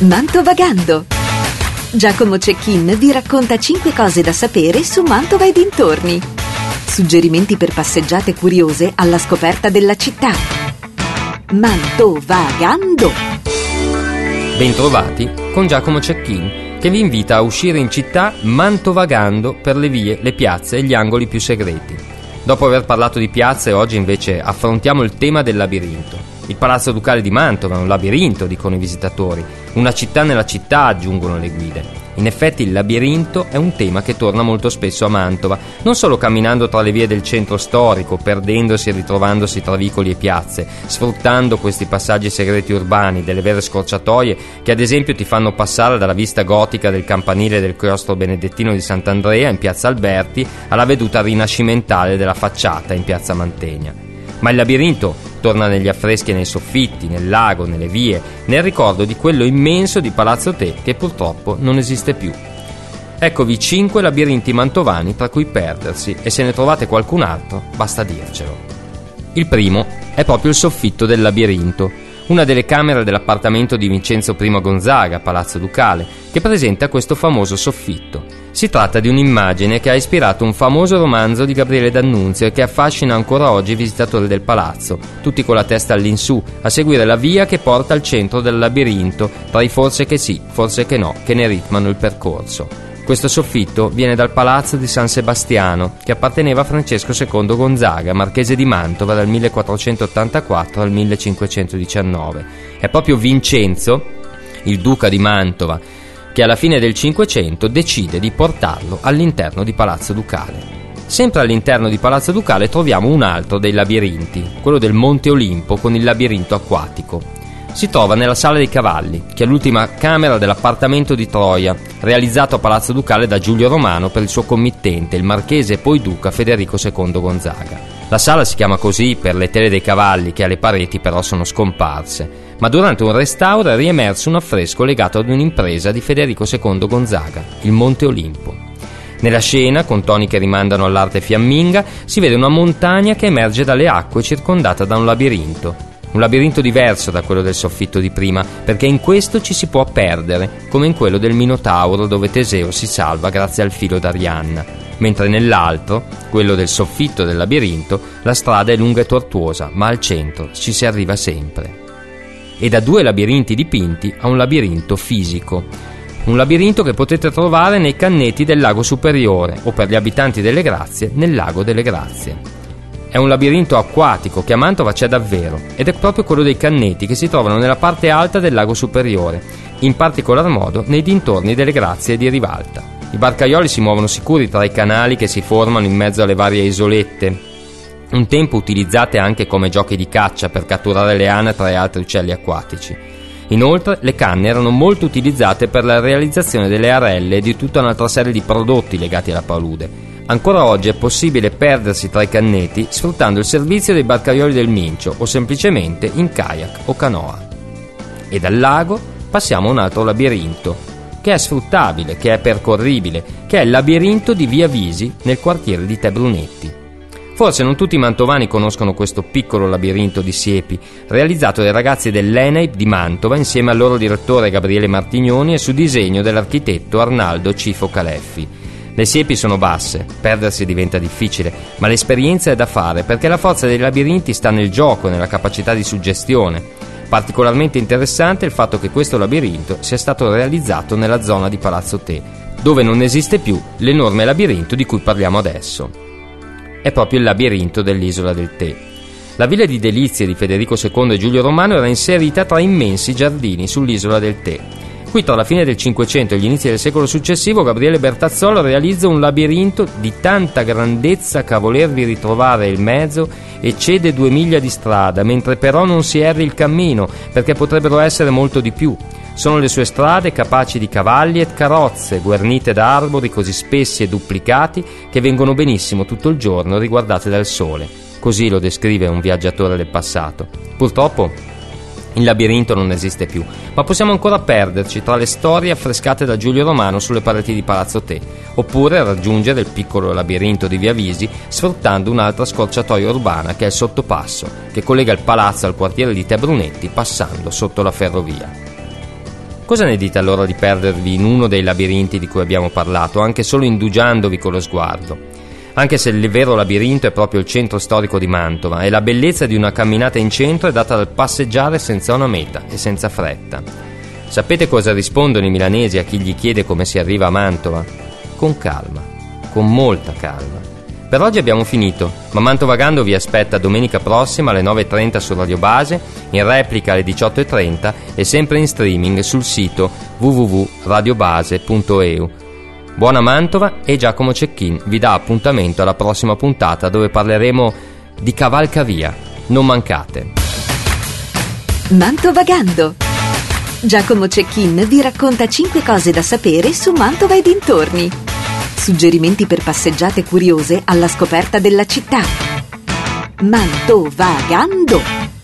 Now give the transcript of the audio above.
Mantovagando. Giacomo Cecchin vi racconta 5 cose da sapere su Mantova e dintorni. Suggerimenti per passeggiate curiose alla scoperta della città. Mantovagando. Bentrovati con Giacomo Cecchin che vi invita a uscire in città mantovagando per le vie, le piazze e gli angoli più segreti. Dopo aver parlato di piazze, oggi invece affrontiamo il tema del labirinto. Il Palazzo Ducale di Mantova è un labirinto, dicono i visitatori, una città nella città, aggiungono le guide. In effetti il labirinto è un tema che torna molto spesso a Mantova, non solo camminando tra le vie del centro storico, perdendosi e ritrovandosi tra vicoli e piazze, sfruttando questi passaggi segreti urbani, delle vere scorciatoie che ad esempio ti fanno passare dalla vista gotica del campanile del chiostro benedettino di Sant'Andrea in piazza Alberti alla veduta rinascimentale della facciata in piazza Mantegna. Ma il labirinto torna negli affreschi nei soffitti, nel lago, nelle vie, nel ricordo di quello immenso di Palazzo Te che purtroppo non esiste più. Eccovi cinque labirinti mantovani tra cui perdersi e se ne trovate qualcun altro basta dircelo. Il primo è proprio il soffitto del labirinto, una delle camere dell'appartamento di Vincenzo I Gonzaga, Palazzo Ducale, che presenta questo famoso soffitto. Si tratta di un'immagine che ha ispirato un famoso romanzo di Gabriele D'Annunzio e che affascina ancora oggi i visitatori del palazzo, tutti con la testa all'insù, a seguire la via che porta al centro del labirinto, tra i forse che sì, forse che no, che ne ritmano il percorso. Questo soffitto viene dal palazzo di San Sebastiano, che apparteneva a Francesco II Gonzaga, marchese di Mantova dal 1484 al 1519. È proprio Vincenzo, il duca di Mantova, che alla fine del Cinquecento decide di portarlo all'interno di Palazzo Ducale. Sempre all'interno di Palazzo Ducale troviamo un altro dei labirinti, quello del Monte Olimpo con il labirinto acquatico. Si trova nella Sala dei Cavalli, che è l'ultima camera dell'appartamento di Troia, realizzato a Palazzo Ducale da Giulio Romano per il suo committente, il marchese e poi duca Federico II Gonzaga. La sala si chiama così per le tele dei cavalli che alle pareti però sono scomparse ma durante un restauro è riemerso un affresco legato ad un'impresa di Federico II Gonzaga, il Monte Olimpo. Nella scena, con toni che rimandano all'arte fiamminga, si vede una montagna che emerge dalle acque circondata da un labirinto. Un labirinto diverso da quello del soffitto di prima, perché in questo ci si può perdere, come in quello del Minotauro dove Teseo si salva grazie al filo d'Arianna, mentre nell'altro, quello del soffitto del labirinto, la strada è lunga e tortuosa, ma al centro ci si arriva sempre e da due labirinti dipinti a un labirinto fisico. Un labirinto che potete trovare nei cannetti del lago superiore o per gli abitanti delle Grazie nel lago delle Grazie. È un labirinto acquatico che a Mantova c'è davvero ed è proprio quello dei cannetti che si trovano nella parte alta del lago superiore, in particolar modo nei dintorni delle Grazie di Rivalta. I barcaioli si muovono sicuri tra i canali che si formano in mezzo alle varie isolette, un tempo utilizzate anche come giochi di caccia per catturare le anatre e altri uccelli acquatici. Inoltre, le canne erano molto utilizzate per la realizzazione delle arelle e di tutta un'altra serie di prodotti legati alla palude. Ancora oggi è possibile perdersi tra i canneti sfruttando il servizio dei barcaioli del Mincio o semplicemente in kayak o canoa. E dal lago passiamo a un altro labirinto, che è sfruttabile, che è percorribile, che è il labirinto di Via Visi nel quartiere di Te Brunetti. Forse non tutti i mantovani conoscono questo piccolo labirinto di siepi, realizzato dai ragazzi dell'ENEIP di Mantova insieme al loro direttore Gabriele Martignoni e su disegno dell'architetto Arnaldo Cifo Caleffi. Le siepi sono basse, perdersi diventa difficile, ma l'esperienza è da fare perché la forza dei labirinti sta nel gioco nella capacità di suggestione. Particolarmente interessante è il fatto che questo labirinto sia stato realizzato nella zona di Palazzo Te, dove non esiste più l'enorme labirinto di cui parliamo adesso è proprio il labirinto dell'isola del tè. La villa di delizie di Federico II e Giulio Romano era inserita tra immensi giardini sull'isola del tè. Qui tra la fine del Cinquecento e gli inizi del secolo successivo Gabriele Bertazzolo realizza un labirinto di tanta grandezza che a volervi ritrovare il mezzo eccede due miglia di strada, mentre però non si erri il cammino, perché potrebbero essere molto di più. Sono le sue strade capaci di cavalli e carrozze, guarnite da arbori così spessi e duplicati che vengono benissimo tutto il giorno riguardate dal sole. Così lo descrive un viaggiatore del passato. Purtroppo il labirinto non esiste più, ma possiamo ancora perderci tra le storie affrescate da Giulio Romano sulle pareti di Palazzo Te, oppure raggiungere il piccolo labirinto di Via Visi sfruttando un'altra scorciatoia urbana che è il sottopasso, che collega il palazzo al quartiere di Te Brunetti passando sotto la ferrovia. Cosa ne dite allora di perdervi in uno dei labirinti di cui abbiamo parlato, anche solo indugiandovi con lo sguardo? Anche se il vero labirinto è proprio il centro storico di Mantova e la bellezza di una camminata in centro è data dal passeggiare senza una meta e senza fretta. Sapete cosa rispondono i milanesi a chi gli chiede come si arriva a Mantova? Con calma, con molta calma. Per oggi abbiamo finito, ma Mantovagando vi aspetta domenica prossima alle 9.30 su Radio Base, in replica alle 18.30 e sempre in streaming sul sito www.radiobase.eu. Buona Mantova e Giacomo Cecchin vi dà appuntamento alla prossima puntata dove parleremo di Cavalcavia. Non mancate. Mantovagando. Giacomo Cecchin vi racconta 5 cose da sapere su Mantova e dintorni. Suggerimenti per passeggiate curiose alla scoperta della città. Mantovagando!